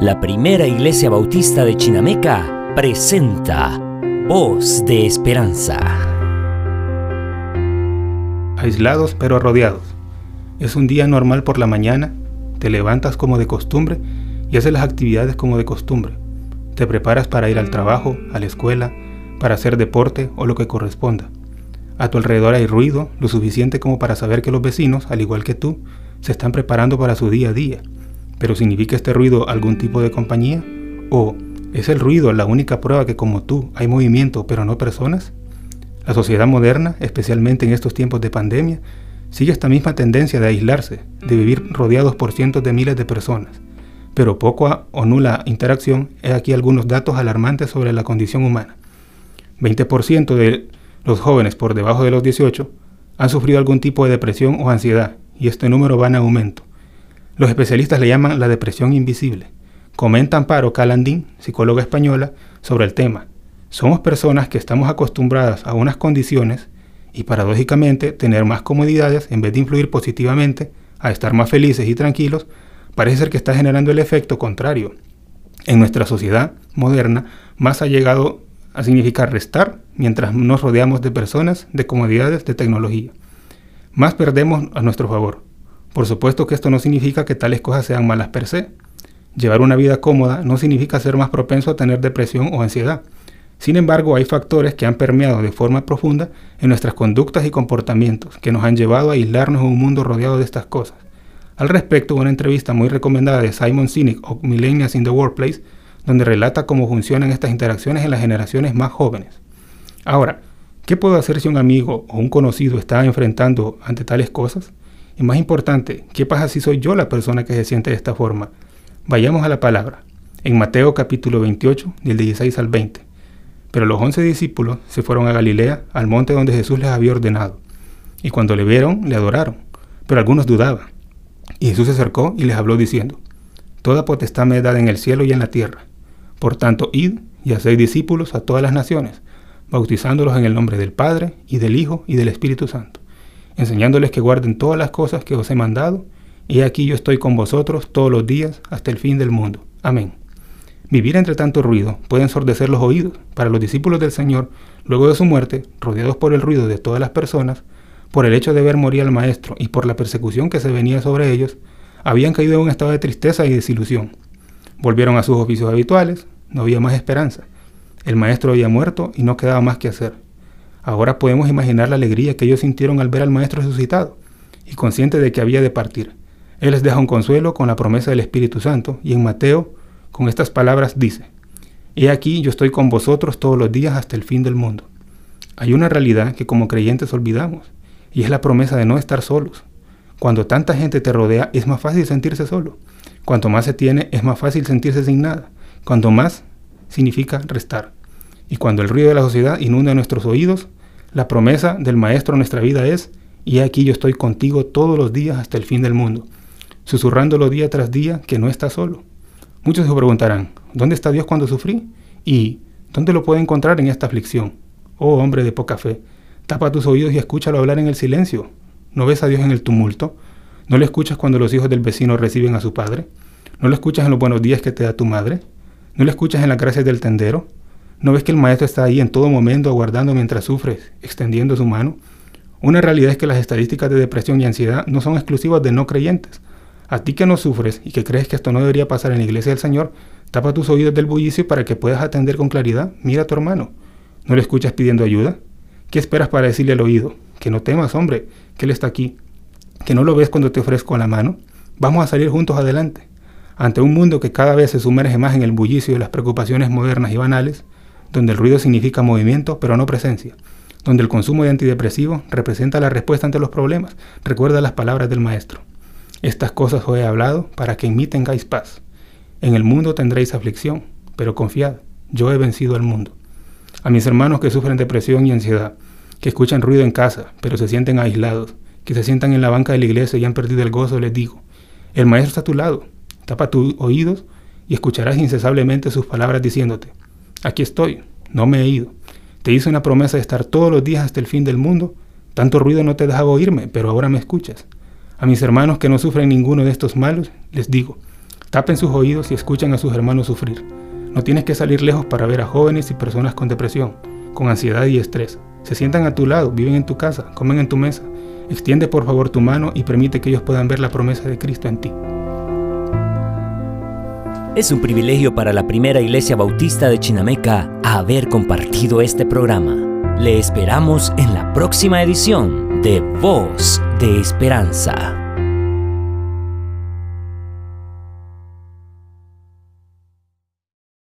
La primera iglesia bautista de Chinameca presenta Voz de Esperanza. Aislados pero rodeados. Es un día normal por la mañana, te levantas como de costumbre y haces las actividades como de costumbre. Te preparas para ir al trabajo, a la escuela, para hacer deporte o lo que corresponda. A tu alrededor hay ruido, lo suficiente como para saber que los vecinos, al igual que tú, se están preparando para su día a día ¿Pero significa este ruido algún tipo de compañía? ¿O es el ruido la única prueba que como tú hay movimiento pero no personas? La sociedad moderna, especialmente en estos tiempos de pandemia, sigue esta misma tendencia de aislarse, de vivir rodeados por cientos de miles de personas. Pero poco o nula interacción, he aquí algunos datos alarmantes sobre la condición humana. 20% de los jóvenes por debajo de los 18 han sufrido algún tipo de depresión o ansiedad, y este número va en aumento. Los especialistas le llaman la depresión invisible. Comenta Amparo Calandín, psicóloga española, sobre el tema. Somos personas que estamos acostumbradas a unas condiciones y paradójicamente tener más comodidades en vez de influir positivamente a estar más felices y tranquilos, parece ser que está generando el efecto contrario. En nuestra sociedad moderna, más ha llegado a significar restar mientras nos rodeamos de personas, de comodidades, de tecnología. Más perdemos a nuestro favor. Por supuesto que esto no significa que tales cosas sean malas per se. Llevar una vida cómoda no significa ser más propenso a tener depresión o ansiedad. Sin embargo, hay factores que han permeado de forma profunda en nuestras conductas y comportamientos, que nos han llevado a aislarnos en un mundo rodeado de estas cosas. Al respecto, una entrevista muy recomendada de Simon Sinek o Millennials in the Workplace, donde relata cómo funcionan estas interacciones en las generaciones más jóvenes. Ahora, ¿qué puedo hacer si un amigo o un conocido está enfrentando ante tales cosas? Y más importante, ¿qué pasa si soy yo la persona que se siente de esta forma? Vayamos a la palabra. En Mateo capítulo 28, del 16 al 20. Pero los once discípulos se fueron a Galilea, al monte donde Jesús les había ordenado. Y cuando le vieron, le adoraron. Pero algunos dudaban. Y Jesús se acercó y les habló diciendo, Toda potestad me es dada en el cielo y en la tierra. Por tanto, id y haced discípulos a todas las naciones, bautizándolos en el nombre del Padre, y del Hijo, y del Espíritu Santo enseñándoles que guarden todas las cosas que os he mandado, y aquí yo estoy con vosotros todos los días hasta el fin del mundo. Amén. Vivir entre tanto ruido puede ensordecer los oídos. Para los discípulos del Señor, luego de su muerte, rodeados por el ruido de todas las personas, por el hecho de ver morir al Maestro y por la persecución que se venía sobre ellos, habían caído en un estado de tristeza y desilusión. Volvieron a sus oficios habituales, no había más esperanza. El Maestro había muerto y no quedaba más que hacer. Ahora podemos imaginar la alegría que ellos sintieron al ver al Maestro resucitado y consciente de que había de partir. Él les deja un consuelo con la promesa del Espíritu Santo y en Mateo, con estas palabras, dice, He aquí yo estoy con vosotros todos los días hasta el fin del mundo. Hay una realidad que como creyentes olvidamos y es la promesa de no estar solos. Cuando tanta gente te rodea es más fácil sentirse solo. Cuanto más se tiene es más fácil sentirse sin nada. Cuanto más significa restar. Y cuando el ruido de la sociedad inunda nuestros oídos, la promesa del Maestro en nuestra vida es, y aquí yo estoy contigo todos los días hasta el fin del mundo, susurrándolo día tras día que no estás solo. Muchos se preguntarán, ¿dónde está Dios cuando sufrí? ¿Y dónde lo puedo encontrar en esta aflicción? Oh hombre de poca fe, tapa tus oídos y escúchalo hablar en el silencio. ¿No ves a Dios en el tumulto? ¿No lo escuchas cuando los hijos del vecino reciben a su padre? ¿No lo escuchas en los buenos días que te da tu madre? ¿No lo escuchas en las gracias del tendero? ¿No ves que el maestro está ahí en todo momento aguardando mientras sufres, extendiendo su mano? Una realidad es que las estadísticas de depresión y ansiedad no son exclusivas de no creyentes. A ti que no sufres y que crees que esto no debería pasar en la iglesia del Señor, tapa tus oídos del bullicio para que puedas atender con claridad. Mira a tu hermano. ¿No le escuchas pidiendo ayuda? ¿Qué esperas para decirle al oído? Que no temas, hombre, que Él está aquí. ¿Que no lo ves cuando te ofrezco la mano? Vamos a salir juntos adelante. Ante un mundo que cada vez se sumerge más en el bullicio de las preocupaciones modernas y banales, donde el ruido significa movimiento pero no presencia, donde el consumo de antidepresivos representa la respuesta ante los problemas. Recuerda las palabras del Maestro. Estas cosas os he hablado para que en mí tengáis paz. En el mundo tendréis aflicción, pero confiad, yo he vencido al mundo. A mis hermanos que sufren depresión y ansiedad, que escuchan ruido en casa, pero se sienten aislados, que se sientan en la banca de la iglesia y han perdido el gozo, les digo, el Maestro está a tu lado, tapa tus oídos y escucharás incesablemente sus palabras diciéndote, Aquí estoy, no me he ido. Te hice una promesa de estar todos los días hasta el fin del mundo. Tanto ruido no te dejaba oírme, pero ahora me escuchas. A mis hermanos que no sufren ninguno de estos malos, les digo, Tapen sus oídos y escuchan a sus hermanos sufrir. No tienes que salir lejos para ver a jóvenes y personas con depresión, con ansiedad y estrés. Se sientan a tu lado, viven en tu casa, comen en tu mesa. Extiende por favor tu mano y permite que ellos puedan ver la promesa de Cristo en ti. Es un privilegio para la primera iglesia bautista de Chinameca haber compartido este programa. Le esperamos en la próxima edición de Voz de Esperanza.